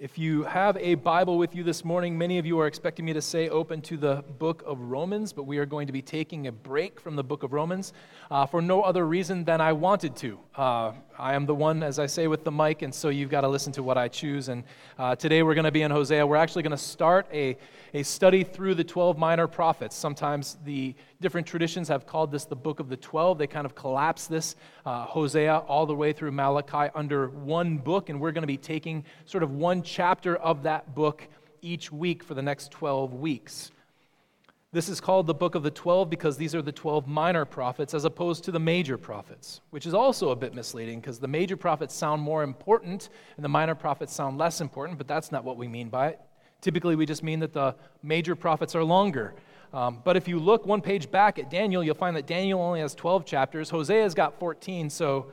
If you have a Bible with you this morning, many of you are expecting me to say open to the book of Romans, but we are going to be taking a break from the book of Romans uh, for no other reason than I wanted to. Uh, I am the one, as I say, with the mic, and so you've got to listen to what I choose. And uh, today we're going to be in Hosea. We're actually going to start a, a study through the 12 minor prophets. Sometimes the different traditions have called this the book of the 12. They kind of collapse this, uh, Hosea, all the way through Malachi under one book, and we're going to be taking sort of one chapter of that book each week for the next 12 weeks. This is called the Book of the Twelve because these are the 12 minor prophets as opposed to the major prophets, which is also a bit misleading because the major prophets sound more important and the minor prophets sound less important, but that's not what we mean by it. Typically, we just mean that the major prophets are longer. Um, but if you look one page back at Daniel, you'll find that Daniel only has 12 chapters. Hosea's got 14, so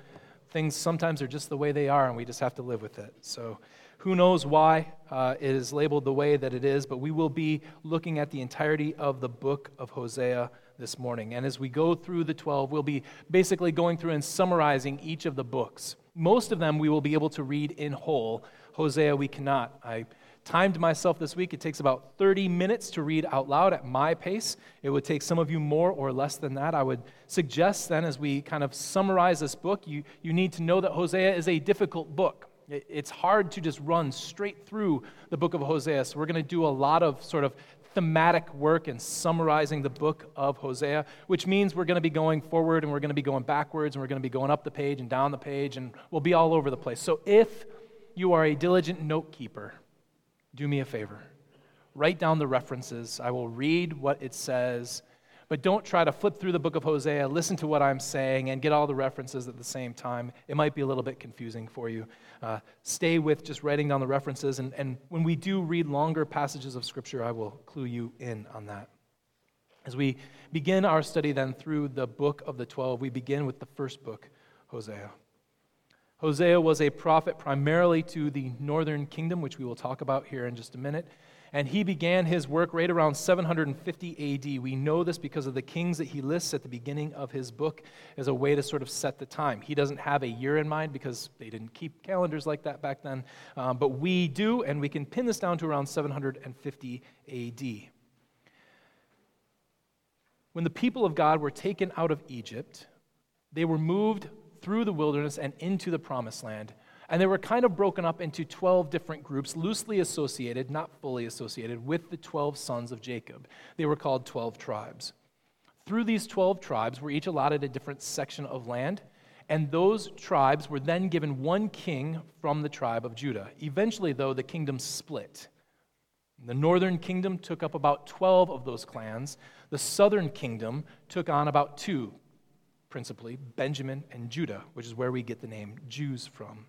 things sometimes are just the way they are, and we just have to live with it. So who knows why uh, it is labeled the way that it is, but we will be looking at the entirety of the book of Hosea this morning. And as we go through the 12, we'll be basically going through and summarizing each of the books. Most of them we will be able to read in whole. Hosea, we cannot. I timed myself this week. It takes about 30 minutes to read out loud at my pace. It would take some of you more or less than that. I would suggest then, as we kind of summarize this book, you, you need to know that Hosea is a difficult book. It's hard to just run straight through the book of Hosea. So we're going to do a lot of sort of thematic work in summarizing the book of Hosea, which means we're going to be going forward and we're going to be going backwards and we're going to be going up the page and down the page and we'll be all over the place. So if you are a diligent note keeper, do me a favor. Write down the references. I will read what it says but don't try to flip through the book of Hosea, listen to what I'm saying, and get all the references at the same time. It might be a little bit confusing for you. Uh, stay with just writing down the references, and, and when we do read longer passages of Scripture, I will clue you in on that. As we begin our study then through the book of the 12, we begin with the first book, Hosea. Hosea was a prophet primarily to the northern kingdom, which we will talk about here in just a minute and he began his work right around 750 AD. We know this because of the kings that he lists at the beginning of his book as a way to sort of set the time. He doesn't have a year in mind because they didn't keep calendars like that back then, um, but we do, and we can pin this down to around 750 AD. When the people of God were taken out of Egypt, they were moved through the wilderness and into the promised land. And they were kind of broken up into 12 different groups, loosely associated, not fully associated, with the 12 sons of Jacob. They were called 12 tribes. Through these 12 tribes were each allotted a different section of land, and those tribes were then given one king from the tribe of Judah. Eventually, though, the kingdom split. The northern kingdom took up about 12 of those clans. The southern kingdom took on about two, principally Benjamin and Judah, which is where we get the name Jews from.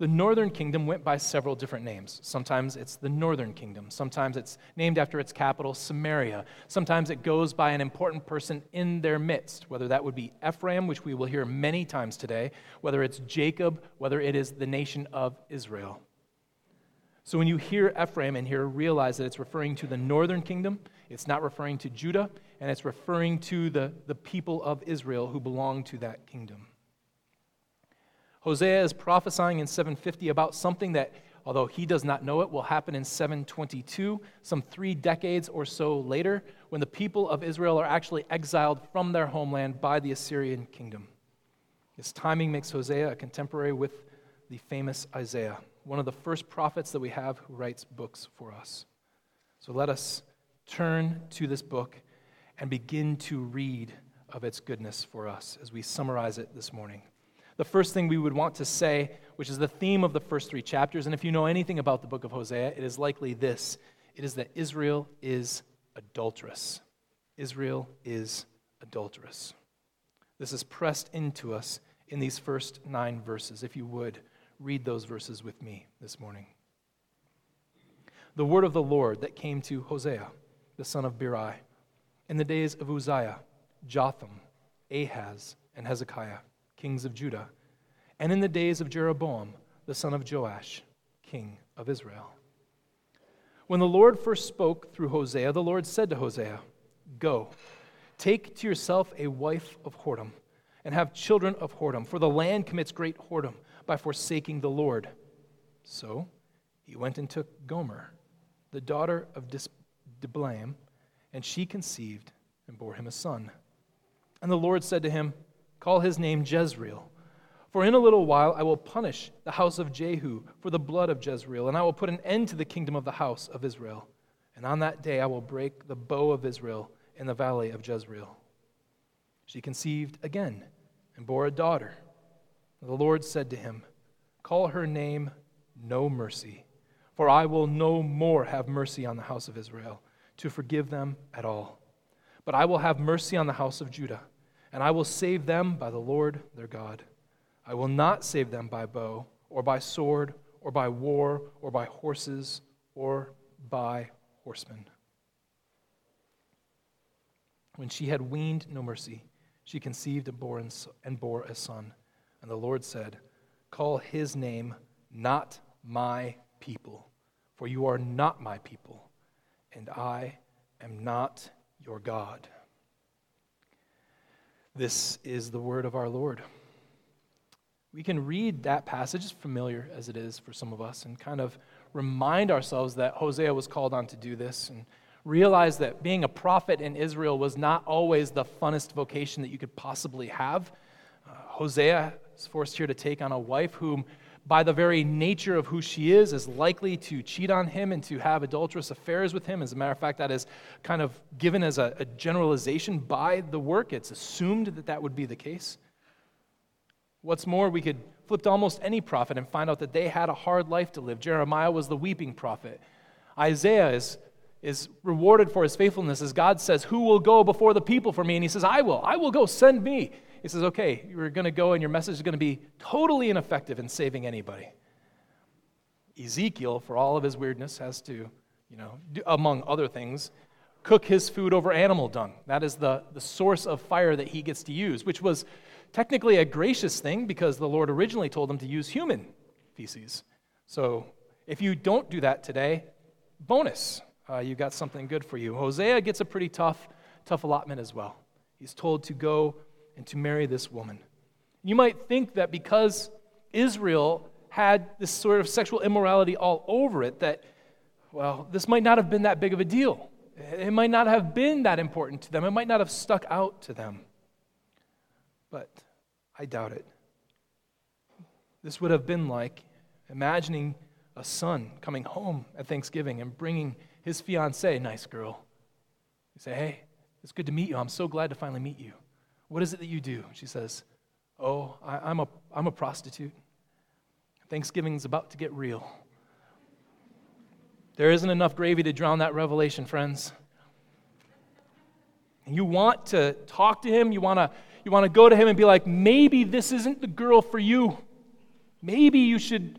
The northern kingdom went by several different names. Sometimes it's the northern kingdom. Sometimes it's named after its capital, Samaria. Sometimes it goes by an important person in their midst, whether that would be Ephraim, which we will hear many times today, whether it's Jacob, whether it is the nation of Israel. So when you hear Ephraim in here, realize that it's referring to the northern kingdom, it's not referring to Judah, and it's referring to the, the people of Israel who belong to that kingdom. Hosea is prophesying in 750 about something that, although he does not know it, will happen in 722, some three decades or so later, when the people of Israel are actually exiled from their homeland by the Assyrian kingdom. This timing makes Hosea a contemporary with the famous Isaiah, one of the first prophets that we have who writes books for us. So let us turn to this book and begin to read of its goodness for us as we summarize it this morning the first thing we would want to say, which is the theme of the first three chapters. And if you know anything about the book of Hosea, it is likely this it is that Israel is adulterous. Israel is adulterous. This is pressed into us in these first nine verses. If you would, read those verses with me this morning. The word of the Lord that came to Hosea, the son of Beeri, in the days of Uzziah, Jotham, Ahaz, and Hezekiah kings of Judah, and in the days of Jeroboam, the son of Joash, king of Israel. When the Lord first spoke through Hosea, the Lord said to Hosea, Go, take to yourself a wife of whoredom, and have children of whoredom, for the land commits great whoredom by forsaking the Lord. So he went and took Gomer, the daughter of Dis- Diblaim, and she conceived and bore him a son. And the Lord said to him, Call his name Jezreel. For in a little while I will punish the house of Jehu for the blood of Jezreel, and I will put an end to the kingdom of the house of Israel. And on that day I will break the bow of Israel in the valley of Jezreel. She conceived again and bore a daughter. The Lord said to him, Call her name No Mercy, for I will no more have mercy on the house of Israel, to forgive them at all. But I will have mercy on the house of Judah, and I will save them by the Lord their God. I will not save them by bow, or by sword, or by war, or by horses, or by horsemen. When she had weaned no mercy, she conceived and bore, a son. And the Lord said, Call his name not my people, for you are not my people, and I am not your God. This is the word of our Lord. We can read that passage, as familiar as it is for some of us, and kind of remind ourselves that Hosea was called on to do this and realize that being a prophet in Israel was not always the funnest vocation that you could possibly have. Uh, Hosea is forced here to take on a wife whom, by the very nature of who she is, is likely to cheat on him and to have adulterous affairs with him. As a matter of fact, that is kind of given as a, a generalization by the work. It's assumed that that would be the case. What's more, we could flip to almost any prophet and find out that they had a hard life to live. Jeremiah was the weeping prophet. Isaiah is is rewarded for his faithfulness as God says, Who will go before the people for me? And he says, I will. I will go. Send me. He says, Okay, you're going to go and your message is going to be totally ineffective in saving anybody. Ezekiel, for all of his weirdness, has to, you know, do, among other things, cook his food over animal dung. That is the, the source of fire that he gets to use, which was technically a gracious thing because the Lord originally told him to use human feces. So if you don't do that today, bonus uh, you got something good for you. Hosea gets a pretty tough, tough allotment as well. He's told to go and to marry this woman. You might think that because Israel had this sort of sexual immorality all over it, that, well, this might not have been that big of a deal. It might not have been that important to them. It might not have stuck out to them. But I doubt it. This would have been like imagining a son coming home at Thanksgiving and bringing his fiancee, nice girl. You say, Hey, it's good to meet you. I'm so glad to finally meet you. What is it that you do? She says, Oh, I, am a, I'm a prostitute. Thanksgiving's about to get real. There isn't enough gravy to drown that revelation, friends. And you want to talk to him, you want to you want to go to him and be like, maybe this isn't the girl for you. Maybe you should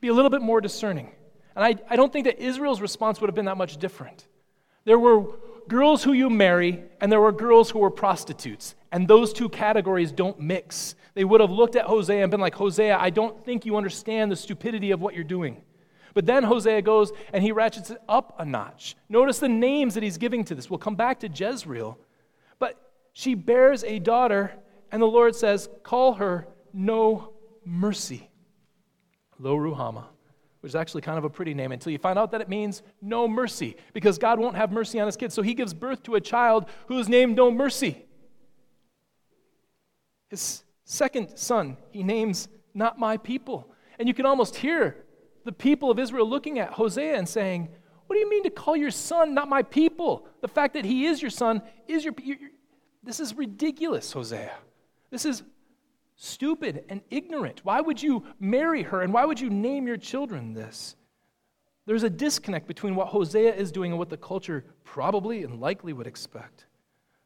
be a little bit more discerning. And I, I don't think that Israel's response would have been that much different. There were girls who you marry, and there were girls who were prostitutes. And those two categories don't mix. They would have looked at Hosea and been like, Hosea, I don't think you understand the stupidity of what you're doing. But then Hosea goes and he ratchets it up a notch. Notice the names that he's giving to this. We'll come back to Jezreel. But she bears a daughter, and the Lord says, Call her no mercy. Lo Ruhamah which is actually kind of a pretty name, until you find out that it means no mercy, because God won't have mercy on his kids. So he gives birth to a child who is named No Mercy. His second son, he names Not My People. And you can almost hear the people of Israel looking at Hosea and saying, What do you mean to call your son not my people? The fact that he is your son is your. this is ridiculous, Hosea. This is stupid and ignorant. Why would you marry her and why would you name your children this? There's a disconnect between what Hosea is doing and what the culture probably and likely would expect.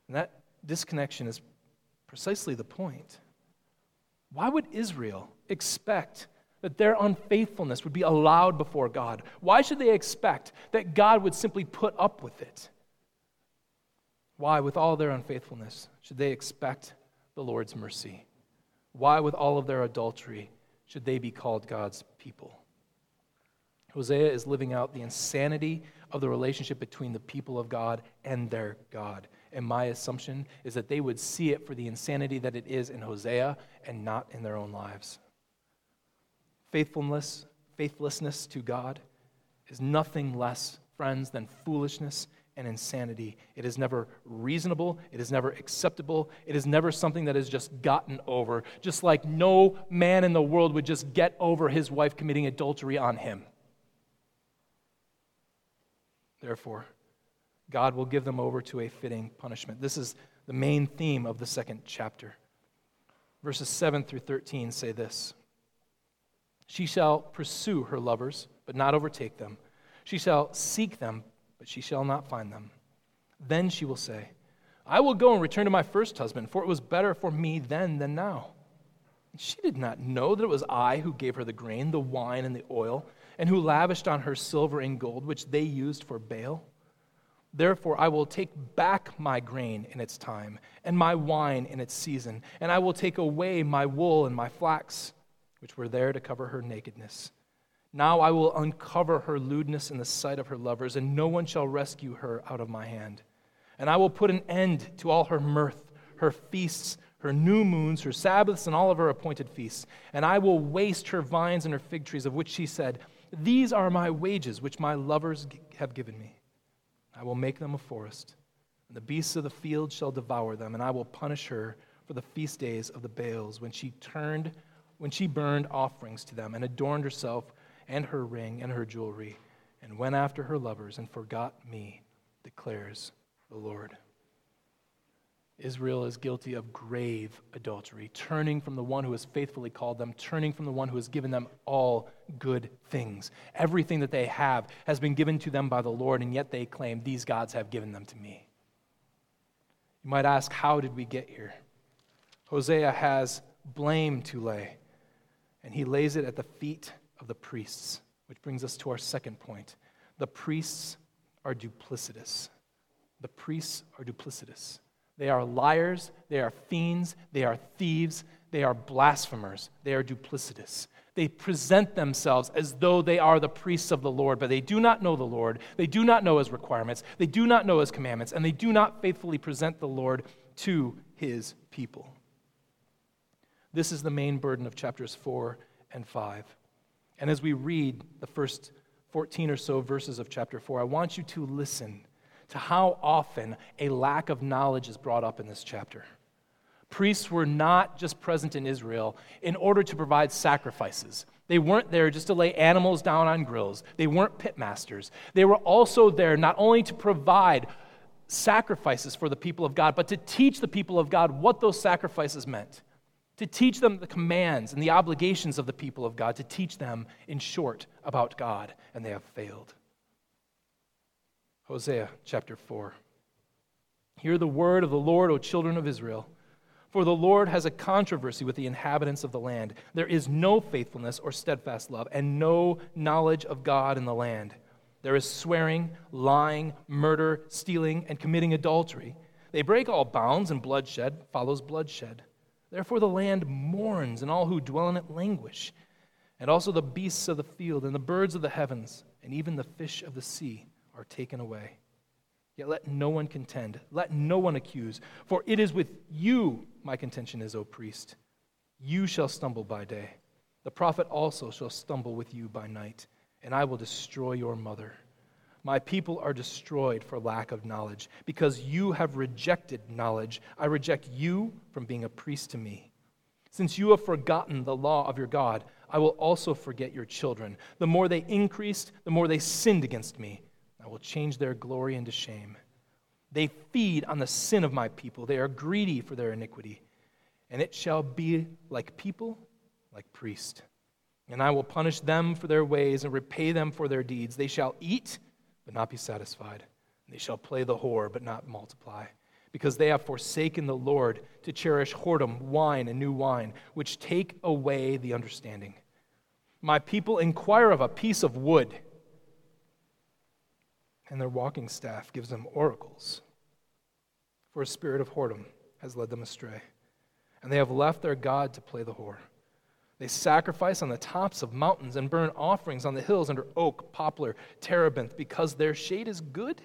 And that disconnection is precisely the point. Why would Israel expect that their unfaithfulness would be allowed before God? Why should they expect that God would simply put up with it? Why, with all their unfaithfulness, should they expect the Lord's mercy? Why, with all of their adultery, should they be called God's people? Hosea is living out the insanity of the relationship between the people of God and their God. And my assumption is that they would see it for the insanity that it is in Hosea and not in their own lives. Faithfulness, faithlessness to God is nothing less, friends, than foolishness and insanity. It is never reasonable. It is never acceptable. It is never something that is just gotten over. Just like no man in the world would just get over his wife committing adultery on him. Therefore, God will give them over to a fitting punishment. This is the main theme of the second chapter. Verses 7 through 13 say this She shall pursue her lovers, but not overtake them. She shall seek them, but she shall not find them. Then she will say, I will go and return to my first husband, for it was better for me then than now. She did not know that it was I who gave her the grain, the wine, and the oil, and who lavished on her silver and gold, which they used for Baal. Therefore, I will take back my grain in its time, and my wine in its season, and I will take away my wool and my flax, which were there to cover her nakedness. Now I will uncover her lewdness in the sight of her lovers, and no one shall rescue her out of my hand. And I will put an end to all her mirth, her feasts, her new moons, her Sabbaths, and all of her appointed feasts. And I will waste her vines and her fig trees, of which she said, These are my wages, which my lovers have given me. I will make them a forest, and the beasts of the field shall devour them, and I will punish her for the feast days of the Baals, when she turned, when she burned offerings to them, and adorned herself and her ring and her jewelry, and went after her lovers and forgot me, declares the Lord. Israel is guilty of grave adultery, turning from the one who has faithfully called them, turning from the one who has given them all good things. Everything that they have has been given to them by the Lord, and yet they claim, These gods have given them to me. You might ask, How did we get here? Hosea has blame to lay, and he lays it at the feet of the priests, which brings us to our second point. The priests are duplicitous. The priests are duplicitous. They are liars, they are fiends, they are thieves, they are blasphemers, they are duplicitous. They present themselves as though they are the priests of the Lord, but they do not know the Lord. They do not know his requirements. They do not know his commandments, and they do not faithfully present the Lord to his people. This is the main burden of chapters 4 and 5. And as we read the first 14 or so verses of chapter 4, I want you to listen to how often a lack of knowledge is brought up in this chapter. Priests were not just present in Israel in order to provide sacrifices. They weren't there just to lay animals down on grills. They weren't pitmasters. They were also there not only to provide sacrifices for the people of God, but to teach the people of God what those sacrifices meant to teach them the commands and the obligations of the people of God, to teach them, in short, about God, and they have failed. Hosea chapter 4. Hear the word of the Lord, O children of Israel. For the Lord has a controversy with the inhabitants of the land. There is no faithfulness or steadfast love, and no knowledge of God in the land. There is swearing, lying, murder, stealing, and committing adultery. They break all bounds, and bloodshed follows bloodshed. Therefore, the land mourns, and all who dwell in it languish, and also the beasts of the field, and the birds of the heavens, and even the fish of the sea are taken away. Yet let no one contend, let no one accuse, for it is with you my contention is, O priest. You shall stumble by day. The prophet also shall stumble with you by night, and I will destroy your mother. My people are destroyed for lack of knowledge. Because you have rejected knowledge, I reject you from being a priest to me. Since you have forgotten the law of your God, I will also forget your children. The more they increased, the more they sinned against me. I will change their glory into shame. They feed on the sin of my people. They are greedy for their iniquity. And it shall be like people, like priests. And I will punish them for their ways and repay them for their deeds. They shall eat but not be satisfied. They shall play the whore, but not multiply, because they have forsaken the Lord to cherish whoredom, wine, and new wine, which take away the understanding. My people inquire of a piece of wood, and their walking staff gives them oracles. For a spirit of whoredom has led them astray, and they have left their God to play the whore. They sacrifice on the tops of mountains and burn offerings on the hills under oak, poplar, terebinth, because their shade is good.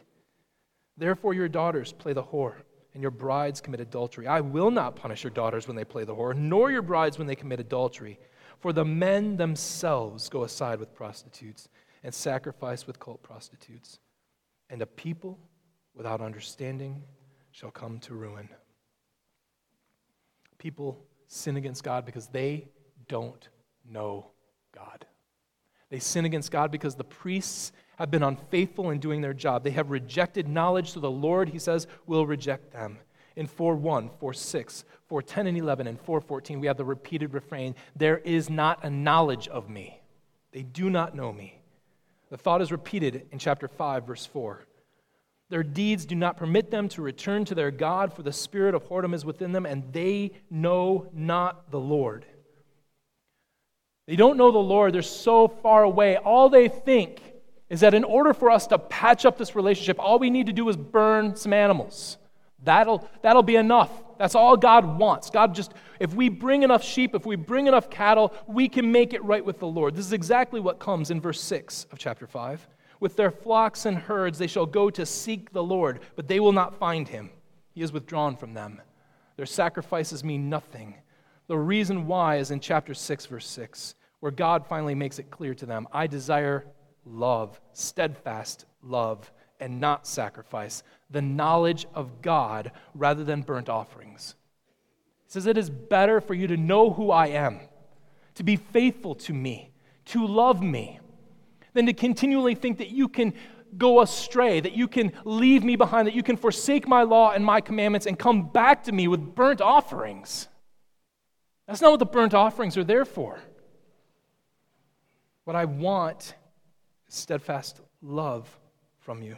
Therefore, your daughters play the whore, and your brides commit adultery. I will not punish your daughters when they play the whore, nor your brides when they commit adultery. For the men themselves go aside with prostitutes and sacrifice with cult prostitutes. And a people without understanding shall come to ruin. People sin against God because they don't know God. They sin against God because the priests have been unfaithful in doing their job. They have rejected knowledge, so the Lord, he says, will reject them. In 4 1, 4 6, 4 10 and 11, and 4 14, we have the repeated refrain There is not a knowledge of me. They do not know me. The thought is repeated in chapter 5, verse 4. Their deeds do not permit them to return to their God, for the spirit of whoredom is within them, and they know not the Lord. They don't know the Lord. They're so far away. All they think is that in order for us to patch up this relationship, all we need to do is burn some animals. That'll, that'll be enough. That's all God wants. God just, if we bring enough sheep, if we bring enough cattle, we can make it right with the Lord. This is exactly what comes in verse 6 of chapter 5. With their flocks and herds, they shall go to seek the Lord, but they will not find him. He is withdrawn from them. Their sacrifices mean nothing. The reason why is in chapter 6, verse 6 where God finally makes it clear to them I desire love, steadfast love, and not sacrifice, the knowledge of God rather than burnt offerings. He says, It is better for you to know who I am, to be faithful to me, to love me, than to continually think that you can go astray, that you can leave me behind, that you can forsake my law and my commandments and come back to me with burnt offerings. That's not what the burnt offerings are there for. What I want is steadfast love from you.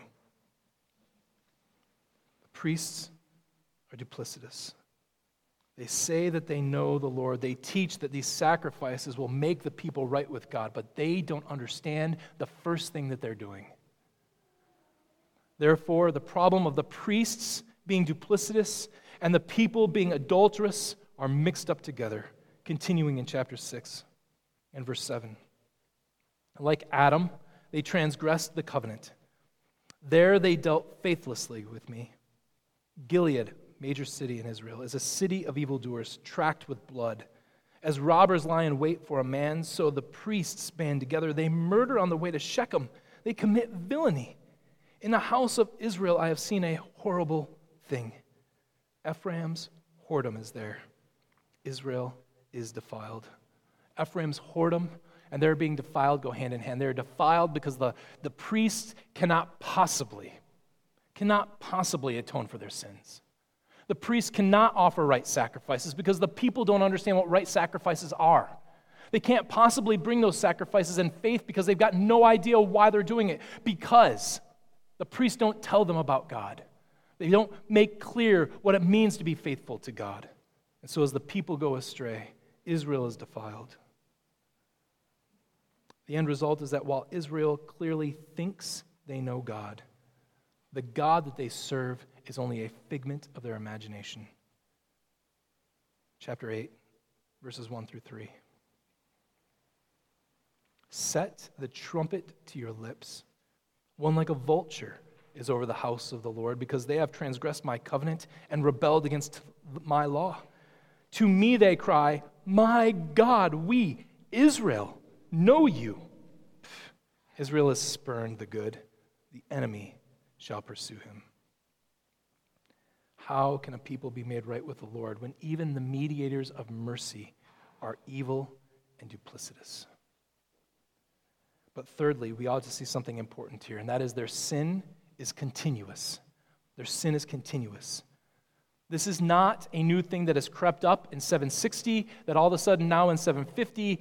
The priests are duplicitous. They say that they know the Lord. They teach that these sacrifices will make the people right with God, but they don't understand the first thing that they're doing. Therefore, the problem of the priests being duplicitous and the people being adulterous are mixed up together, continuing in chapter 6 and verse 7. Like Adam, they transgressed the covenant. There they dealt faithlessly with me. Gilead, major city in Israel, is a city of evildoers, tracked with blood. As robbers lie in wait for a man, so the priests band together. They murder on the way to Shechem. They commit villainy. In the house of Israel, I have seen a horrible thing. Ephraim's whoredom is there. Israel is defiled. Ephraim's whoredom and their being defiled go hand in hand. They're defiled because the, the priests cannot possibly, cannot possibly atone for their sins. The priests cannot offer right sacrifices because the people don't understand what right sacrifices are. They can't possibly bring those sacrifices in faith because they've got no idea why they're doing it. Because the priests don't tell them about God. They don't make clear what it means to be faithful to God. And so as the people go astray, Israel is defiled. The end result is that while Israel clearly thinks they know God, the God that they serve is only a figment of their imagination. Chapter 8, verses 1 through 3. Set the trumpet to your lips. One like a vulture is over the house of the Lord, because they have transgressed my covenant and rebelled against my law. To me they cry, My God, we, Israel, know you. Israel has spurned the good, the enemy shall pursue him. How can a people be made right with the Lord when even the mediators of mercy are evil and duplicitous? But thirdly, we ought to see something important here, and that is their sin is continuous. Their sin is continuous. This is not a new thing that has crept up in 760, that all of a sudden now in 750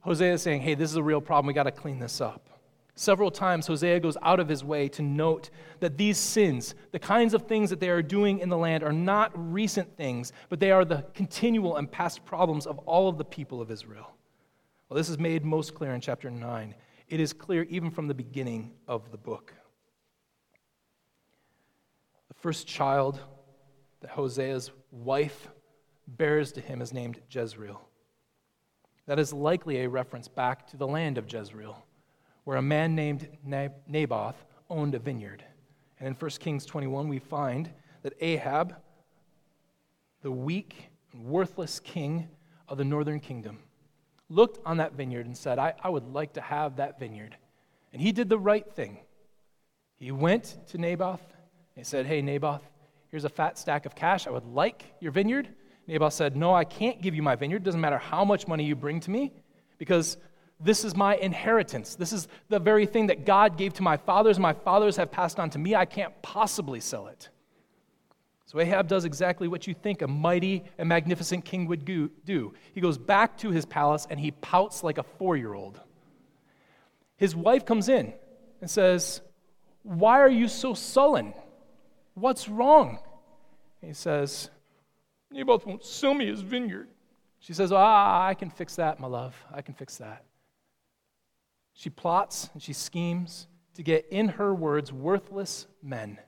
Hosea is saying, hey, this is a real problem. We got to clean this up. Several times, Hosea goes out of his way to note that these sins, the kinds of things that they are doing in the land, are not recent things, but they are the continual and past problems of all of the people of Israel. Well, this is made most clear in chapter 9. It is clear even from the beginning of the book. The first child that Hosea's wife bears to him is named Jezreel. That is likely a reference back to the land of Jezreel, where a man named Naboth owned a vineyard. And in 1 Kings 21, we find that Ahab, the weak and worthless king of the northern kingdom, looked on that vineyard and said, I, I would like to have that vineyard. And he did the right thing. He went to Naboth and he said, Hey, Naboth, here's a fat stack of cash. I would like your vineyard. Naboth said, No, I can't give you my vineyard. Doesn't matter how much money you bring to me, because this is my inheritance. This is the very thing that God gave to my fathers. My fathers have passed on to me. I can't possibly sell it. So Ahab does exactly what you think a mighty and magnificent king would do. He goes back to his palace and he pouts like a four year old. His wife comes in and says, Why are you so sullen? What's wrong? he says, Naboth won't sell me his vineyard. She says, Ah, I can fix that, my love. I can fix that. She plots and she schemes to get, in her words, worthless men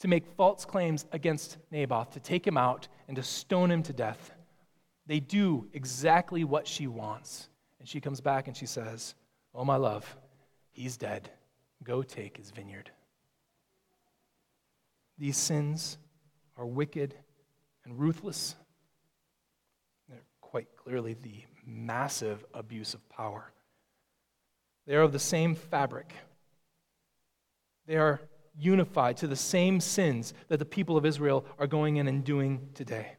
to make false claims against Naboth, to take him out and to stone him to death. They do exactly what she wants. And she comes back and she says, Oh, my love, he's dead. Go take his vineyard. These sins are wicked and ruthless. They're quite clearly the massive abuse of power. They are of the same fabric. They are unified to the same sins that the people of Israel are going in and doing today.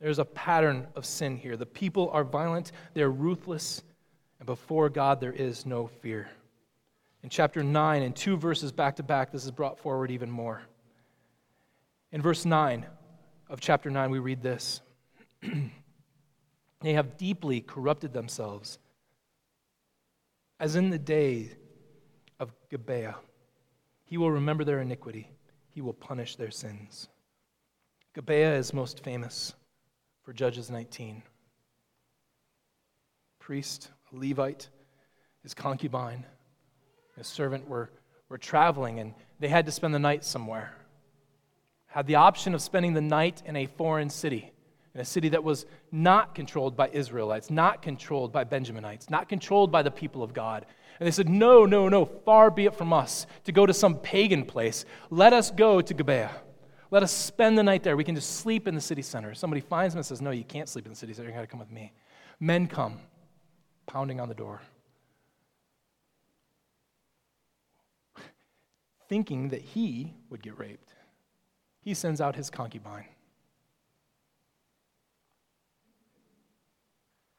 There's a pattern of sin here. The people are violent, they're ruthless, and before God there is no fear. In chapter 9, and two verses back to back, this is brought forward even more. In verse 9 of chapter 9, we read this They have deeply corrupted themselves, as in the day of Gibeah. He will remember their iniquity, he will punish their sins. Gibeah is most famous for Judges 19. Priest, Levite, his concubine, his servant were, were traveling and they had to spend the night somewhere. Had the option of spending the night in a foreign city, in a city that was not controlled by Israelites, not controlled by Benjaminites, not controlled by the people of God. And they said, No, no, no, far be it from us to go to some pagan place. Let us go to Gibeah. Let us spend the night there. We can just sleep in the city center. Somebody finds them and says, No, you can't sleep in the city center. You got to come with me. Men come, pounding on the door, thinking that he would get raped. He sends out his concubine.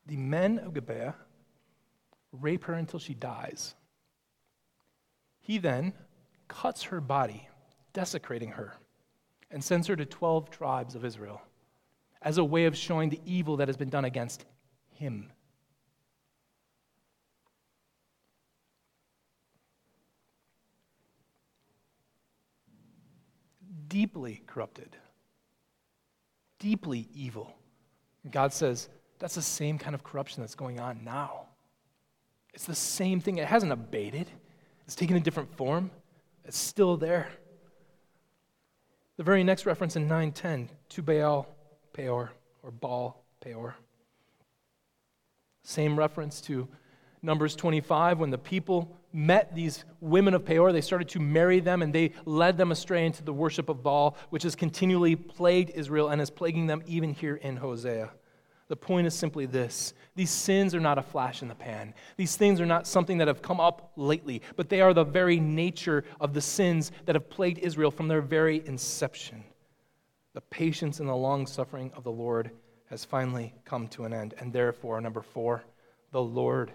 The men of Gibeah rape her until she dies. He then cuts her body, desecrating her, and sends her to 12 tribes of Israel as a way of showing the evil that has been done against him. Deeply corrupted, deeply evil. God says that's the same kind of corruption that's going on now. It's the same thing. It hasn't abated, it's taken a different form. It's still there. The very next reference in 910 to Baal Peor or Baal Peor. Same reference to Numbers 25 when the people met these women of Peor, they started to marry them and they led them astray into the worship of Baal, which has continually plagued Israel and is plaguing them even here in Hosea. The point is simply this these sins are not a flash in the pan. These things are not something that have come up lately, but they are the very nature of the sins that have plagued Israel from their very inception. The patience and the long suffering of the Lord has finally come to an end. And therefore, number four, the Lord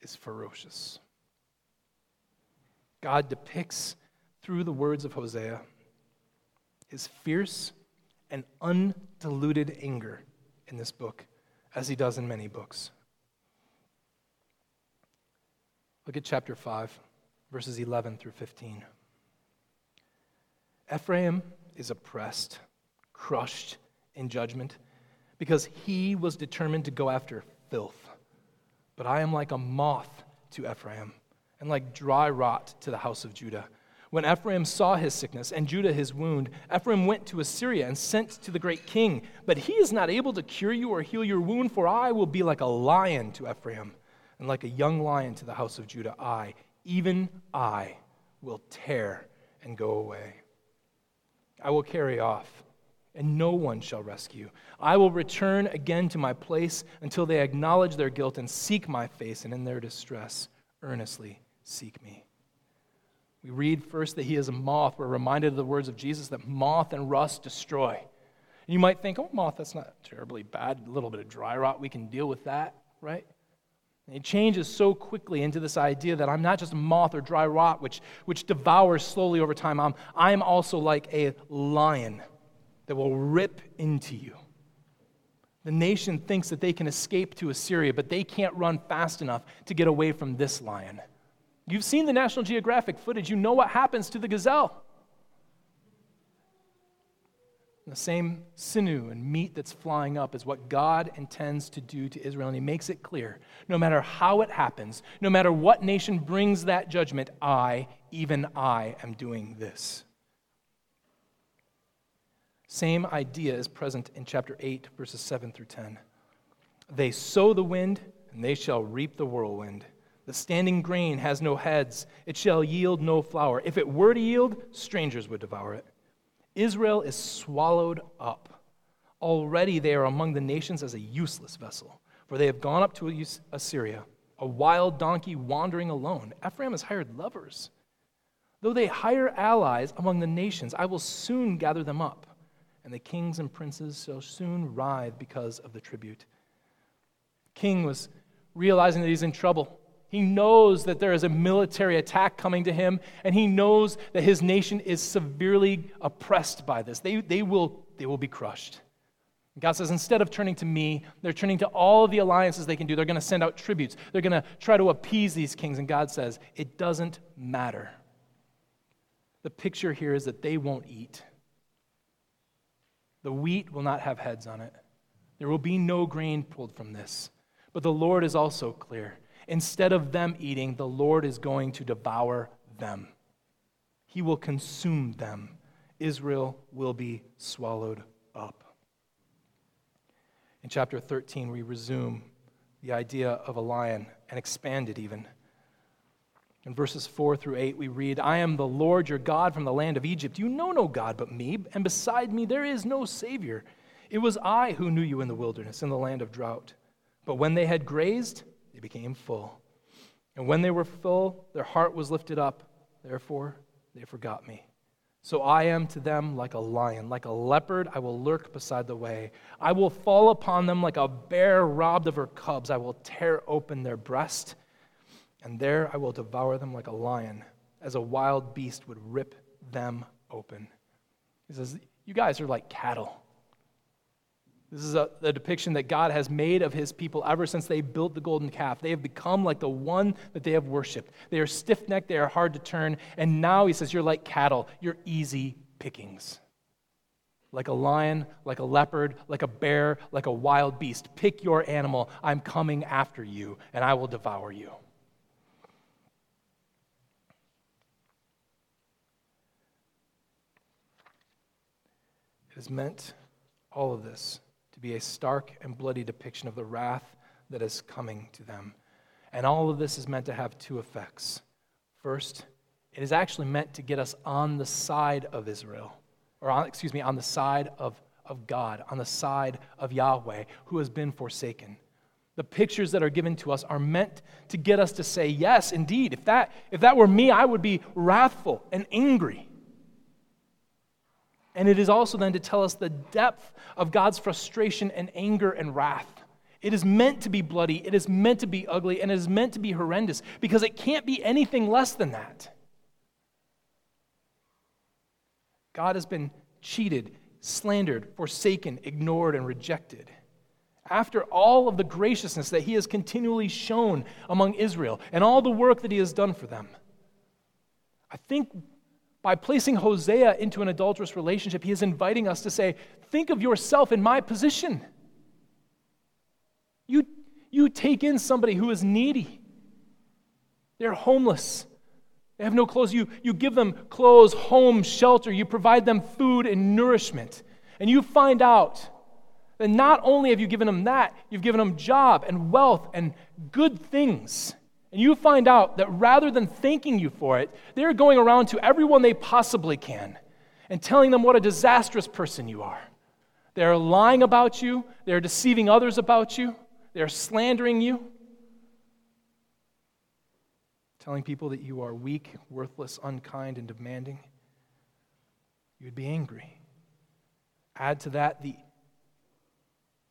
is ferocious. God depicts through the words of Hosea his fierce and undiluted anger in this book, as he does in many books. Look at chapter 5, verses 11 through 15. Ephraim is oppressed, crushed in judgment, because he was determined to go after filth. But I am like a moth to Ephraim, and like dry rot to the house of Judah. When Ephraim saw his sickness and Judah his wound, Ephraim went to Assyria and sent to the great king. But he is not able to cure you or heal your wound, for I will be like a lion to Ephraim, and like a young lion to the house of Judah. I, even I, will tear and go away. I will carry off and no one shall rescue. I will return again to my place until they acknowledge their guilt and seek my face, and in their distress earnestly seek me. We read first that he is a moth. We're reminded of the words of Jesus that moth and rust destroy. And you might think, oh, moth, that's not terribly bad. A little bit of dry rot, we can deal with that, right? And it changes so quickly into this idea that I'm not just a moth or dry rot, which, which devours slowly over time. I'm, I'm also like a lion that will rip into you. The nation thinks that they can escape to Assyria, but they can't run fast enough to get away from this lion. You've seen the National Geographic footage, you know what happens to the gazelle. The same sinew and meat that's flying up is what God intends to do to Israel. And He makes it clear no matter how it happens, no matter what nation brings that judgment, I, even I, am doing this. Same idea is present in chapter 8, verses 7 through 10. They sow the wind, and they shall reap the whirlwind. The standing grain has no heads, it shall yield no flour. If it were to yield, strangers would devour it. Israel is swallowed up. Already they are among the nations as a useless vessel, for they have gone up to Assyria, a wild donkey wandering alone. Ephraim has hired lovers. Though they hire allies among the nations, I will soon gather them up, and the kings and princes shall soon writhe because of the tribute. King was realizing that he's in trouble. He knows that there is a military attack coming to him, and he knows that his nation is severely oppressed by this. They, they, will, they will be crushed. God says, instead of turning to me, they're turning to all of the alliances they can do. They're going to send out tributes. They're going to try to appease these kings. And God says, it doesn't matter. The picture here is that they won't eat. The wheat will not have heads on it. There will be no grain pulled from this. But the Lord is also clear. Instead of them eating, the Lord is going to devour them. He will consume them. Israel will be swallowed up. In chapter 13, we resume the idea of a lion and expand it even. In verses 4 through 8, we read, I am the Lord your God from the land of Egypt. You know no God but me, and beside me there is no Savior. It was I who knew you in the wilderness, in the land of drought. But when they had grazed, they became full. And when they were full, their heart was lifted up. Therefore, they forgot me. So I am to them like a lion, like a leopard, I will lurk beside the way. I will fall upon them like a bear robbed of her cubs. I will tear open their breast, and there I will devour them like a lion, as a wild beast would rip them open. He says, You guys are like cattle. This is a, a, depiction that God has made of his people ever since they built the golden calf. They have become like the one that they have worshiped. They are stiff necked, they are hard to turn. And now he says, You're like cattle, you're easy pickings. Like a lion, like a leopard, like a bear, like a wild beast. Pick your animal. I'm coming after you, and I will devour you. Is meant, all of this, to be a stark and bloody depiction of the wrath that is coming to them. And all of this is meant to have two effects. First, it is actually meant to get us on the side of Israel, or on, excuse me, on the side of, of God, on the side of Yahweh, who has been forsaken. The pictures that are given to us are meant to get us to say, yes, indeed, if that, if that were me, I would be wrathful and angry. And it is also then to tell us the depth of God's frustration and anger and wrath. It is meant to be bloody, it is meant to be ugly, and it is meant to be horrendous because it can't be anything less than that. God has been cheated, slandered, forsaken, ignored, and rejected. After all of the graciousness that he has continually shown among Israel and all the work that he has done for them, I think by placing Hosea into an adulterous relationship, he is inviting us to say, Think of yourself in my position. You, you take in somebody who is needy, they're homeless. They have no clothes. You, you give them clothes, home, shelter. You provide them food and nourishment. And you find out that not only have you given them that, you've given them job and wealth and good things. And you find out that rather than thanking you for it, they're going around to everyone they possibly can and telling them what a disastrous person you are. They are lying about you, they are deceiving others about you, they are slandering you, telling people that you are weak, worthless, unkind, and demanding. You would be angry. Add to that the,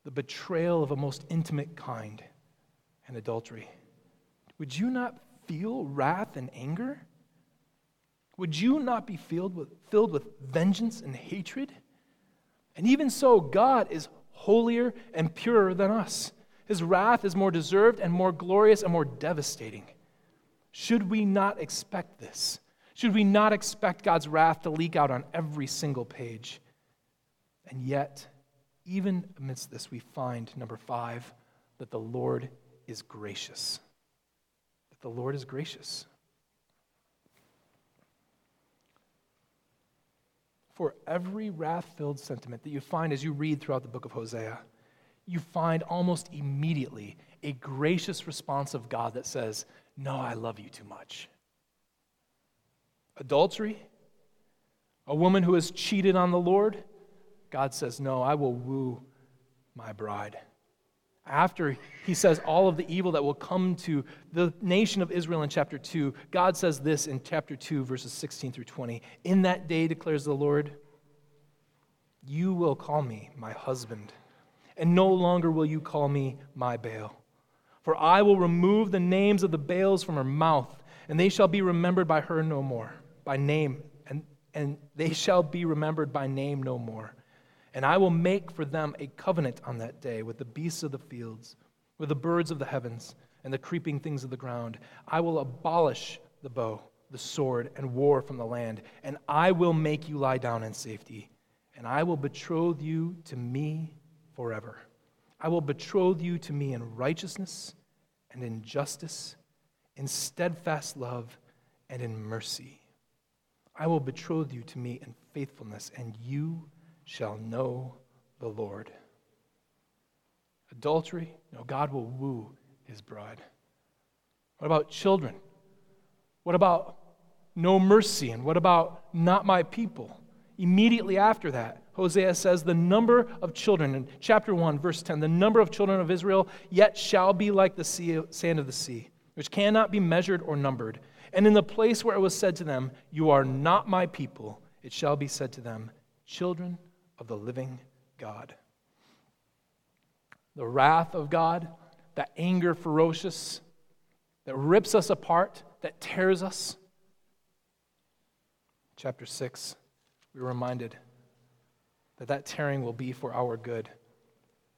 the betrayal of a most intimate kind and adultery. Would you not feel wrath and anger? Would you not be filled with, filled with vengeance and hatred? And even so, God is holier and purer than us. His wrath is more deserved and more glorious and more devastating. Should we not expect this? Should we not expect God's wrath to leak out on every single page? And yet, even amidst this, we find, number five, that the Lord is gracious. That the Lord is gracious. For every wrath filled sentiment that you find as you read throughout the book of Hosea, you find almost immediately a gracious response of God that says, No, I love you too much. Adultery, a woman who has cheated on the Lord, God says, No, I will woo my bride. After he says all of the evil that will come to the nation of Israel in chapter 2, God says this in chapter 2, verses 16 through 20. In that day, declares the Lord, you will call me my husband, and no longer will you call me my Baal. For I will remove the names of the Baals from her mouth, and they shall be remembered by her no more, by name, and, and they shall be remembered by name no more. And I will make for them a covenant on that day with the beasts of the fields, with the birds of the heavens, and the creeping things of the ground. I will abolish the bow, the sword, and war from the land, and I will make you lie down in safety. And I will betroth you to me forever. I will betroth you to me in righteousness and in justice, in steadfast love and in mercy. I will betroth you to me in faithfulness, and you shall know the Lord. Adultery, no, God will woo his bride. What about children? What about no mercy? And what about not my people? Immediately after that, Hosea says, The number of children, in chapter 1, verse 10, the number of children of Israel yet shall be like the sea, sand of the sea, which cannot be measured or numbered. And in the place where it was said to them, You are not my people, it shall be said to them, Children of the living God. The wrath of God, that anger ferocious, that rips us apart, that tears us. Chapter 6, we're reminded that that tearing will be for our good.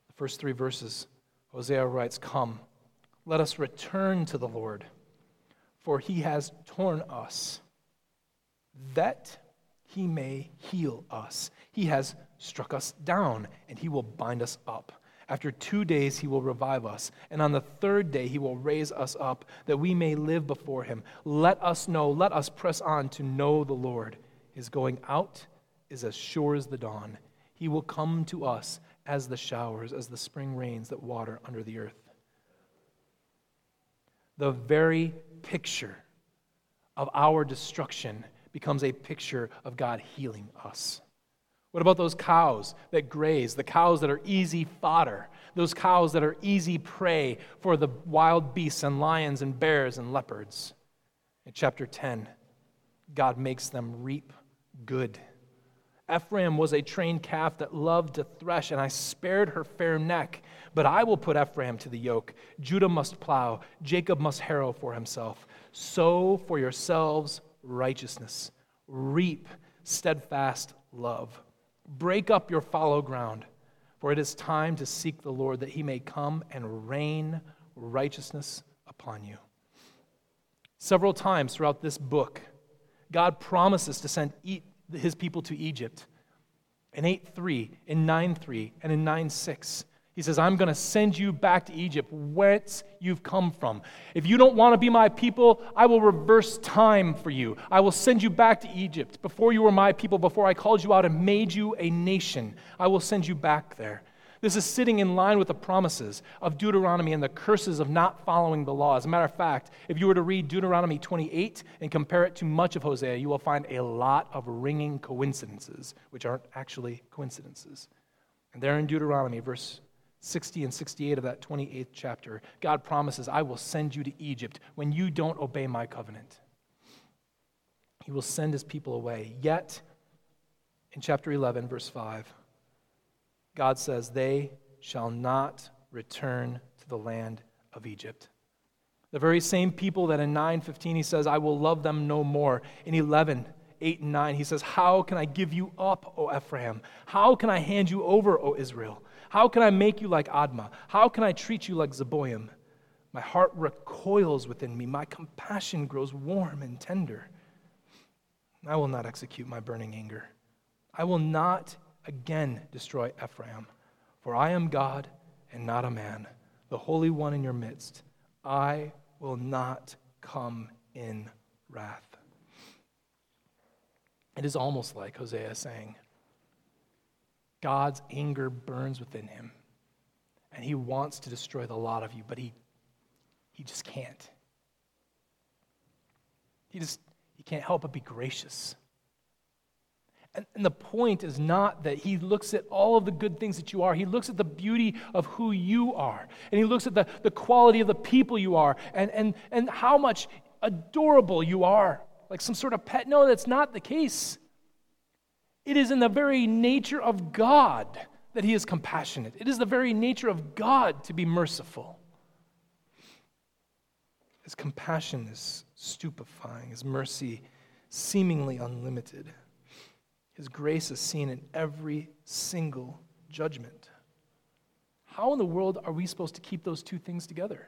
The first three verses, Hosea writes, Come, let us return to the Lord, for he has torn us, that he may heal us. He has struck us down, and he will bind us up. After two days, he will revive us, and on the third day, he will raise us up, that we may live before him. Let us know, let us press on to know the Lord. His going out is as sure as the dawn. He will come to us as the showers, as the spring rains that water under the earth. The very picture of our destruction becomes a picture of God healing us. What about those cows that graze, the cows that are easy fodder, those cows that are easy prey for the wild beasts and lions and bears and leopards? In chapter 10, God makes them reap good. Ephraim was a trained calf that loved to thresh, and I spared her fair neck. But I will put Ephraim to the yoke. Judah must plow, Jacob must harrow for himself. Sow for yourselves righteousness, reap steadfast love. Break up your fallow ground, for it is time to seek the Lord that he may come and rain righteousness upon you. Several times throughout this book, God promises to send his people to Egypt. In 8 3, in 9 3, and in 9 6. He says, I'm going to send you back to Egypt, whence you've come from. If you don't want to be my people, I will reverse time for you. I will send you back to Egypt. Before you were my people, before I called you out and made you a nation, I will send you back there. This is sitting in line with the promises of Deuteronomy and the curses of not following the law. As a matter of fact, if you were to read Deuteronomy 28 and compare it to much of Hosea, you will find a lot of ringing coincidences, which aren't actually coincidences. And there in Deuteronomy, verse 60 and 68 of that 28th chapter, God promises, I will send you to Egypt when you don't obey my covenant. He will send his people away. Yet, in chapter 11, verse 5, God says, They shall not return to the land of Egypt. The very same people that in 9:15 he says, I will love them no more. In 11, 8 and 9, he says, How can I give you up, O Ephraim? How can I hand you over, O Israel? How can I make you like Admah? How can I treat you like Zeboim? My heart recoils within me. My compassion grows warm and tender. I will not execute my burning anger. I will not again destroy Ephraim, for I am God and not a man, the Holy One in your midst. I will not come in wrath. It is almost like Hosea saying, God's anger burns within him, and he wants to destroy the lot of you, but he, he just can't. He just he can't help but be gracious. And, and the point is not that he looks at all of the good things that you are. He looks at the beauty of who you are. And he looks at the, the quality of the people you are and, and, and how much adorable you are. Like some sort of pet. No, that's not the case. It is in the very nature of God that he is compassionate. It is the very nature of God to be merciful. His compassion is stupefying, his mercy seemingly unlimited. His grace is seen in every single judgment. How in the world are we supposed to keep those two things together?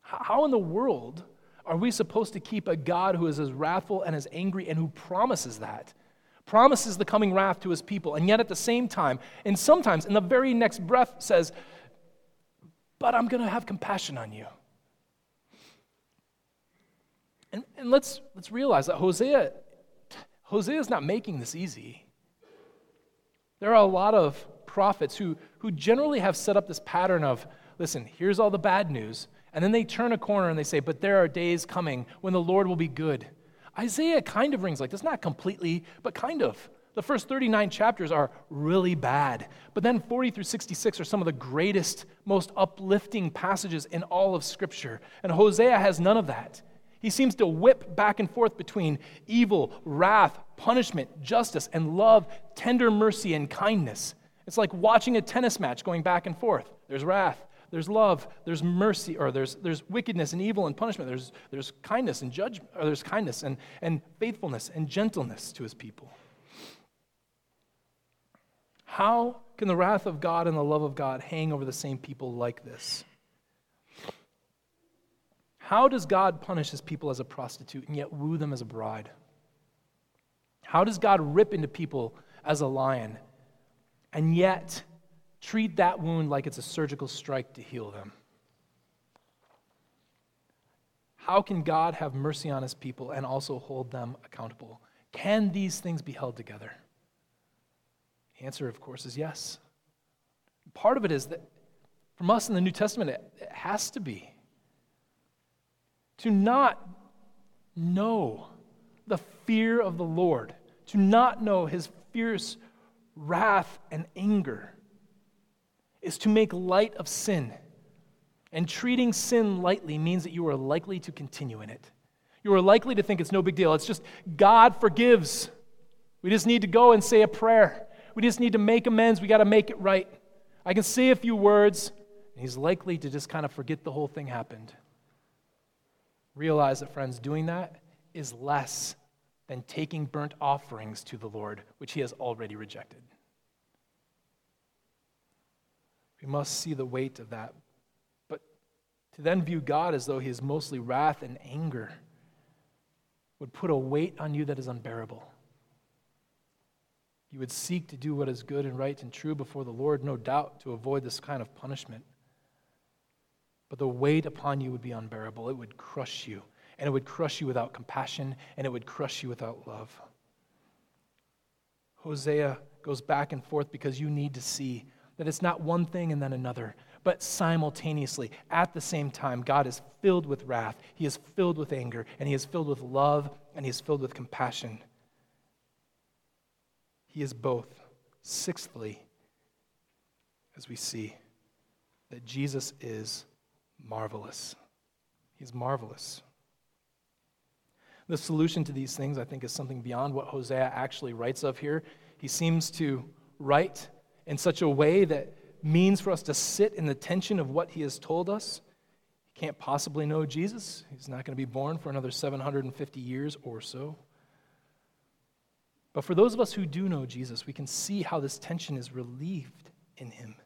How in the world are we supposed to keep a God who is as wrathful and as angry and who promises that? Promises the coming wrath to his people, and yet at the same time, and sometimes in the very next breath says, But I'm going to have compassion on you. And, and let's, let's realize that Hosea Hosea is not making this easy. There are a lot of prophets who, who generally have set up this pattern of listen, here's all the bad news. And then they turn a corner and they say, but there are days coming when the Lord will be good. Isaiah kind of rings like this, not completely, but kind of. The first 39 chapters are really bad. But then 40 through 66 are some of the greatest, most uplifting passages in all of Scripture. And Hosea has none of that. He seems to whip back and forth between evil, wrath, punishment, justice, and love, tender mercy, and kindness. It's like watching a tennis match going back and forth. There's wrath, there's love, there's mercy, or there's, there's wickedness and evil and punishment. There's, there's kindness and judgment, or there's kindness and, and faithfulness and gentleness to his people. How can the wrath of God and the love of God hang over the same people like this? How does God punish his people as a prostitute and yet woo them as a bride? How does God rip into people as a lion and yet treat that wound like it's a surgical strike to heal them? How can God have mercy on his people and also hold them accountable? Can these things be held together? The answer, of course, is yes. Part of it is that from us in the New Testament, it has to be to not know the fear of the Lord, to not know his fierce wrath and anger, is to make light of sin. And treating sin lightly means that you are likely to continue in it. You are likely to think it's no big deal. It's just God forgives. We just need to go and say a prayer. We just need to make amends. We got to make it right. I can say a few words, and he's likely to just kind of forget the whole thing happened. Realize that, friends, doing that is less than taking burnt offerings to the Lord, which he has already rejected. We must see the weight of that. But to then view God as though he is mostly wrath and anger would put a weight on you that is unbearable. You would seek to do what is good and right and true before the Lord, no doubt, to avoid this kind of punishment. But the weight upon you would be unbearable. It would crush you, and it would crush you without compassion, and it would crush you without love. Hosea goes back and forth because you need to see that it's not one thing and then another, but simultaneously, at the same time, God is filled with wrath, He is filled with anger, and He is filled with love, and He is filled with compassion. He is both. Sixthly, as we see that Jesus is marvelous. He's marvelous. The solution to these things, I think, is something beyond what Hosea actually writes of here. He seems to write in such a way that means for us to sit in the tension of what he has told us. He can't possibly know Jesus. He's not going to be born for another 750 years or so. But for those of us who do know Jesus, we can see how this tension is relieved in him.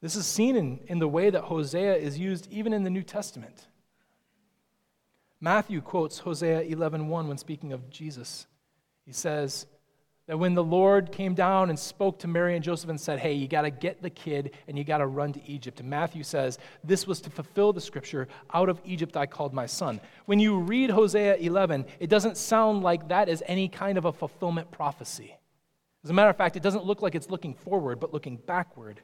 This is seen in, in the way that Hosea is used even in the New Testament. Matthew quotes Hosea 11:1 when speaking of Jesus. He says that when the Lord came down and spoke to Mary and Joseph and said, "Hey, you got to get the kid and you got to run to Egypt." And Matthew says, "This was to fulfill the scripture, out of Egypt I called my son." When you read Hosea 11, it doesn't sound like that is any kind of a fulfillment prophecy. As a matter of fact, it doesn't look like it's looking forward, but looking backward.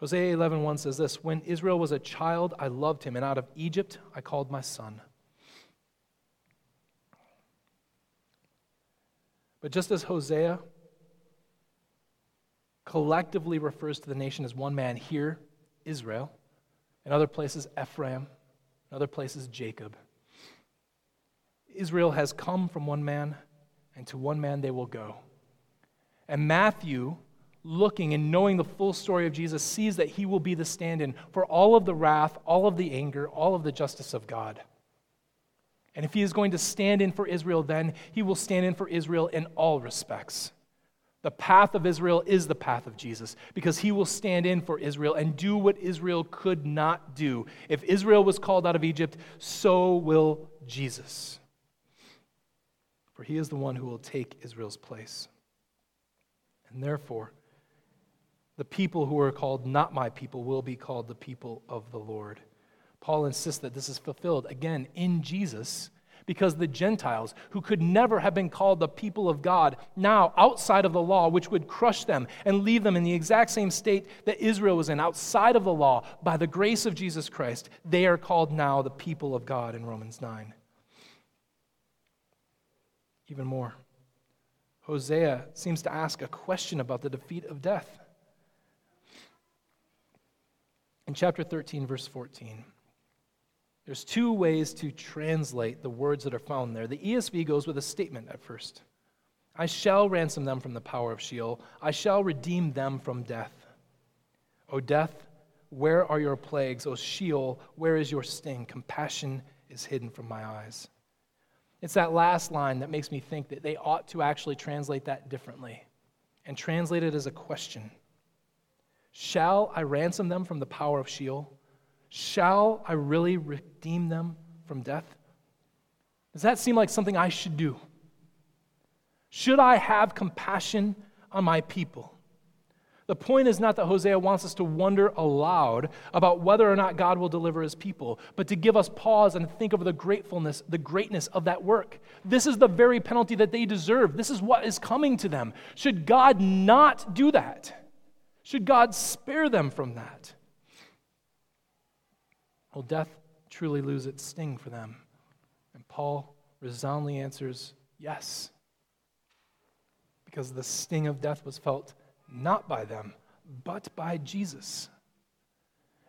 Hosea 11:1 says this, "When Israel was a child, I loved him, and out of Egypt I called my son." But just as Hosea collectively refers to the nation as one man here, Israel, in other places Ephraim, in other places Jacob. Israel has come from one man, and to one man they will go. And Matthew looking and knowing the full story of Jesus, sees that he will be the stand in for all of the wrath, all of the anger, all of the justice of God. And if he is going to stand in for Israel, then he will stand in for Israel in all respects. The path of Israel is the path of Jesus because he will stand in for Israel and do what Israel could not do. If Israel was called out of Egypt, so will Jesus. For he is the one who will take Israel's place. And therefore, the people who are called not my people will be called the people of the Lord. Paul insists that this is fulfilled again in Jesus because the Gentiles, who could never have been called the people of God, now outside of the law, which would crush them and leave them in the exact same state that Israel was in, outside of the law, by the grace of Jesus Christ, they are called now the people of God in Romans 9. Even more, Hosea seems to ask a question about the defeat of death. In chapter 13, verse 14, there's two ways to translate the words that are found there. The ESV goes with a statement at first I shall ransom them from the power of Sheol, I shall redeem them from death. O death, where are your plagues? O Sheol, where is your sting? Compassion is hidden from my eyes. It's that last line that makes me think that they ought to actually translate that differently and translate it as a question. Shall I ransom them from the power of Sheol? Shall I really redeem them from death? Does that seem like something I should do? Should I have compassion on my people? The point is not that Hosea wants us to wonder aloud about whether or not God will deliver his people, but to give us pause and think over the gratefulness, the greatness of that work. This is the very penalty that they deserve. This is what is coming to them. Should God not do that? Should God spare them from that? Will death truly lose its sting for them? And Paul resoundingly answers yes. Because the sting of death was felt not by them, but by Jesus.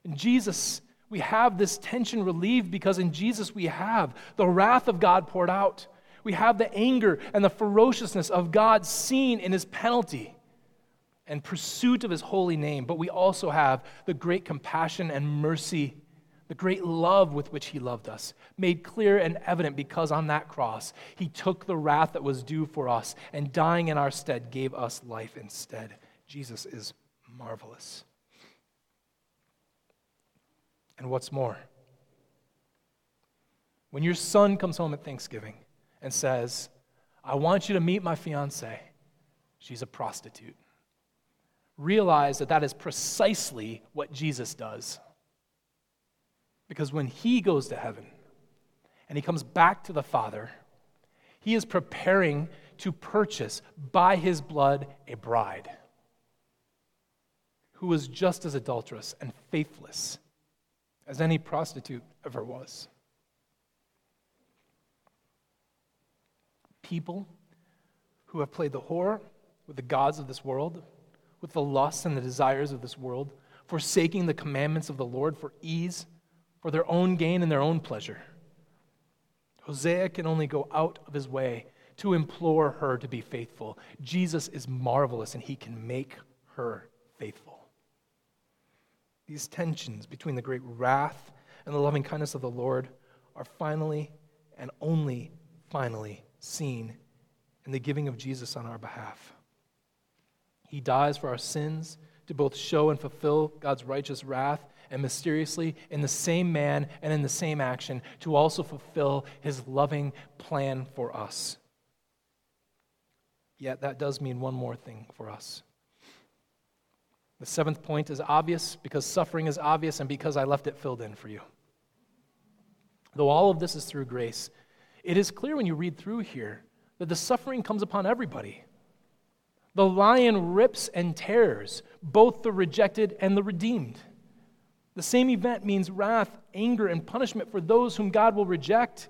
In Jesus, we have this tension relieved because in Jesus we have the wrath of God poured out. We have the anger and the ferociousness of God seen in his penalty and pursuit of his holy name, but we also have the great compassion and mercy, the great love with which he loved us, made clear and evident because on that cross he took the wrath that was due for us and dying in our stead gave us life instead. Jesus is marvelous. And what's more, when your son comes home at Thanksgiving and says, I want you to meet my fiance, she's a prostitute realize that that is precisely what Jesus does. Because when he goes to heaven and he comes back to the Father, he is preparing to purchase by his blood a bride who was just as adulterous and faithless as any prostitute ever was. People who have played the whore with the gods of this world with the lusts and the desires of this world, forsaking the commandments of the Lord for ease, for their own gain and their own pleasure. Hosea can only go out of his way to implore her to be faithful. Jesus is marvelous and he can make her faithful. These tensions between the great wrath and the loving kindness of the Lord are finally and only finally seen in the giving of Jesus on our behalf. He dies for our sins to both show and fulfill God's righteous wrath, and mysteriously, in the same man and in the same action, to also fulfill his loving plan for us. Yet that does mean one more thing for us. The seventh point is obvious because suffering is obvious and because I left it filled in for you. Though all of this is through grace, it is clear when you read through here that the suffering comes upon everybody. The lion rips and tears both the rejected and the redeemed. The same event means wrath, anger, and punishment for those whom God will reject,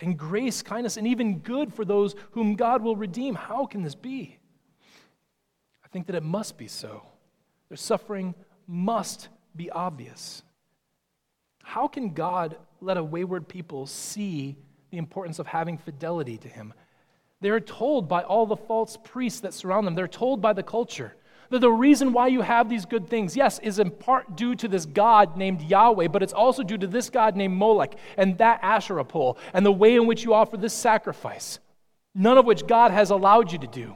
and grace, kindness, and even good for those whom God will redeem. How can this be? I think that it must be so. Their suffering must be obvious. How can God let a wayward people see the importance of having fidelity to Him? They're told by all the false priests that surround them, they're told by the culture that the reason why you have these good things, yes, is in part due to this God named Yahweh, but it's also due to this God named Molech and that Asherah pole and the way in which you offer this sacrifice, none of which God has allowed you to do.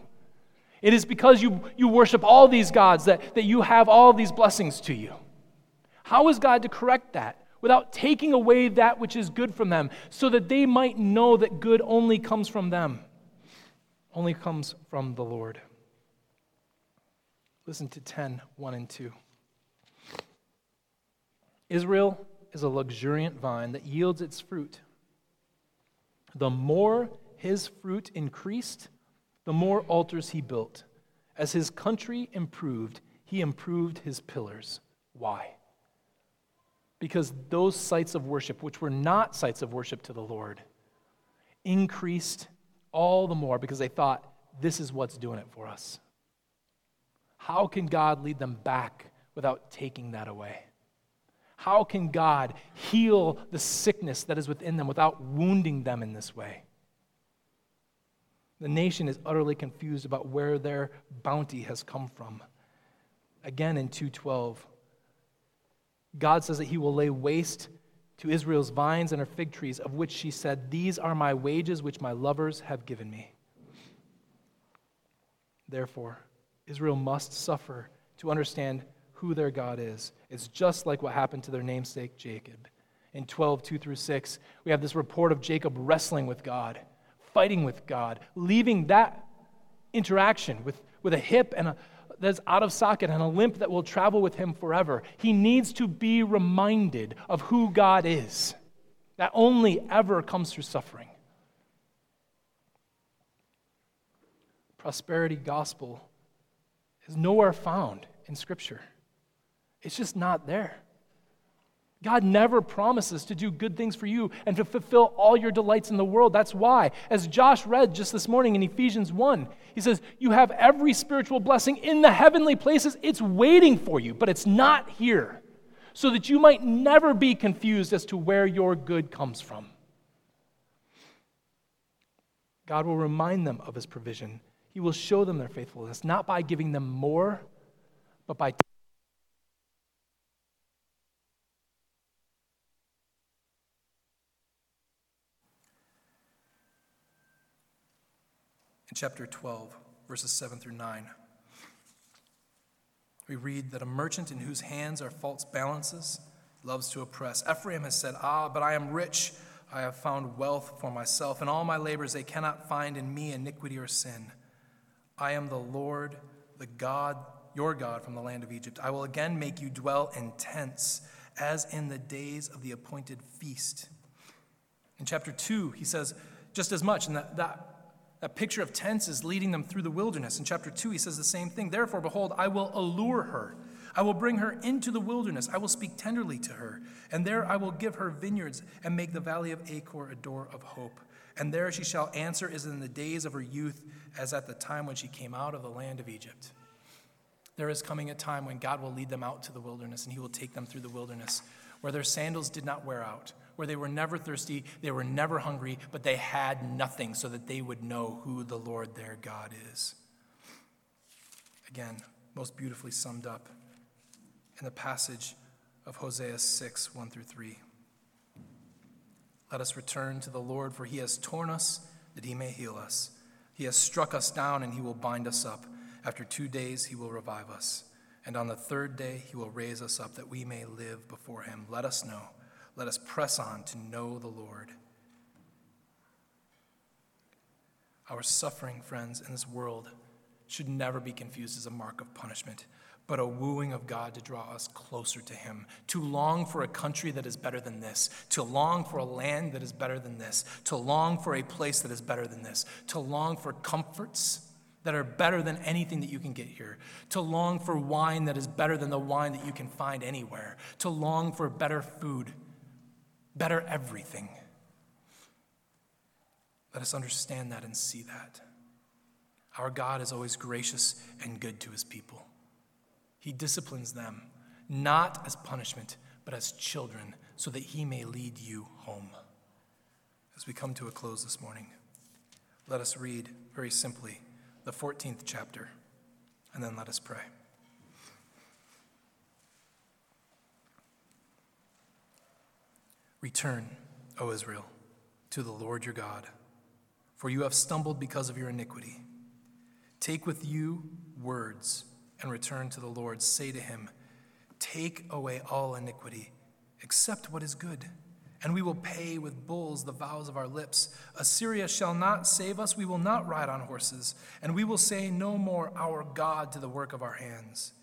It is because you, you worship all these gods that, that you have all these blessings to you. How is God to correct that? Without taking away that which is good from them, so that they might know that good only comes from them only comes from the Lord. Listen to 10 1 and 2. Israel is a luxuriant vine that yields its fruit. The more his fruit increased, the more altars he built. As his country improved, he improved his pillars. Why? Because those sites of worship, which were not sites of worship to the Lord, increased all the more because they thought, this is what's doing it for us. How can God lead them back without taking that away? How can God heal the sickness that is within them without wounding them in this way? The nation is utterly confused about where their bounty has come from. Again in 212, God says that he will lay waste to Israel's vines and her fig trees, of which she said, These are my wages which my lovers have given me. Therefore, Israel must suffer to understand who their God is. It's just like what happened to their namesake Jacob. In 12, 2 through 6, we have this report of Jacob wrestling with God, fighting with God, leaving that interaction with, with a hip and a, that's out of socket and a limp that will travel with him forever. He needs to be reminded of who God is. That only ever comes through suffering. Prosperity gospel is nowhere found in Scripture, it's just not there. God never promises to do good things for you and to fulfill all your delights in the world. That's why, as Josh read just this morning in Ephesians 1, he says, You have every spiritual blessing in the heavenly places. It's waiting for you, but it's not here, so that you might never be confused as to where your good comes from. God will remind them of his provision. He will show them their faithfulness, not by giving them more, but by in chapter 12, verses 7 through 9. We read that a merchant in whose hands are false balances loves to oppress. Ephraim has said, Ah, but I am rich. I have found wealth for myself. In all my labors, they cannot find in me iniquity or sin. I am the Lord, the God, your God from the land of Egypt. I will again make you dwell in tents, as in the days of the appointed feast. In chapter 2, he says just as much, and that, that that picture of tents is leading them through the wilderness. In chapter 2, he says the same thing. Therefore, behold, I will allure her. I will bring her into the wilderness. I will speak tenderly to her. And there I will give her vineyards and make the valley of Achor a door of hope. And there she shall answer as in the days of her youth, as at the time when she came out of the land of Egypt. There is coming a time when God will lead them out to the wilderness and he will take them through the wilderness where their sandals did not wear out, where they were never thirsty, they were never hungry, but they had nothing so that they would know who the Lord their God is. Again, most beautifully summed up in the passage of Hosea 6 1 through 3. Let us return to the Lord, for he has torn us that he may heal us. He has struck us down, and he will bind us up. After two days, he will revive us. And on the third day, he will raise us up that we may live before him. Let us know. Let us press on to know the Lord. Our suffering, friends, in this world should never be confused as a mark of punishment but a wooing of God to draw us closer to Him, to long for a country that is better than this, to long for a land that is better than this, to long for a place that is better than this, to long for comforts that are better than anything that you can get here, to long for wine that is better than the wine that you can find anywhere, to long for better food, better everything. Let us understand that and see that. Our God is always gracious and good to his people. He disciplines them, not as punishment, but as children, so that he may lead you home. As we come to a close this morning, let us read very simply the 14th chapter, and then let us pray. Return, O Israel, to the Lord your God, for you have stumbled because of your iniquity. Take with you words and return to the Lord, say to him, Take away all iniquity, accept what is good, and we will pay with bulls the vows of our lips. Assyria shall not save us, we will not ride on horses, and we will say no more, Our God, to the work of our hands.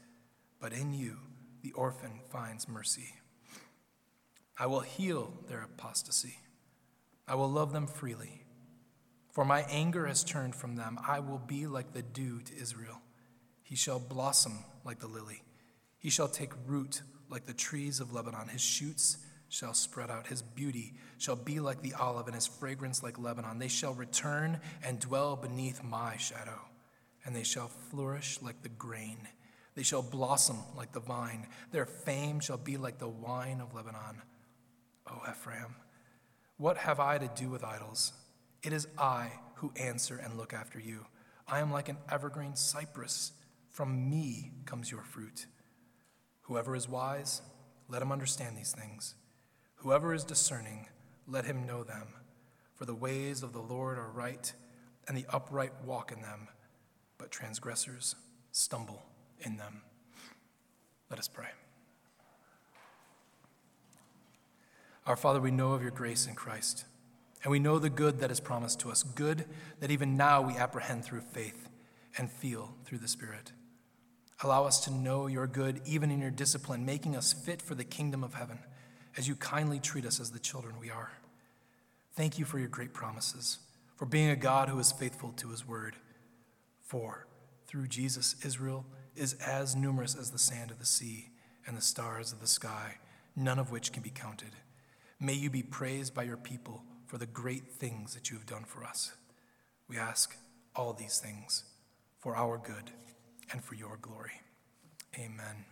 But in you the orphan finds mercy. I will heal their apostasy, I will love them freely. For my anger has turned from them. I will be like the dew to Israel. He shall blossom like the lily. He shall take root like the trees of Lebanon. His shoots shall spread out. His beauty shall be like the olive, and his fragrance like Lebanon. They shall return and dwell beneath my shadow, and they shall flourish like the grain. They shall blossom like the vine. Their fame shall be like the wine of Lebanon. O Ephraim, what have I to do with idols? It is I who answer and look after you. I am like an evergreen cypress from me comes your fruit. Whoever is wise, let him understand these things. Whoever is discerning, let him know them. For the ways of the Lord are right, and the upright walk in them, but transgressors stumble in them. Let us pray. Our Father, we know of your grace in Christ, and we know the good that is promised to us, good that even now we apprehend through faith and feel through the Spirit. Allow us to know your good even in your discipline, making us fit for the kingdom of heaven as you kindly treat us as the children we are. Thank you for your great promises, for being a God who is faithful to his word. For through Jesus, Israel is as numerous as the sand of the sea and the stars of the sky, none of which can be counted. May you be praised by your people for the great things that you have done for us. We ask all these things for our good and for your glory. Amen.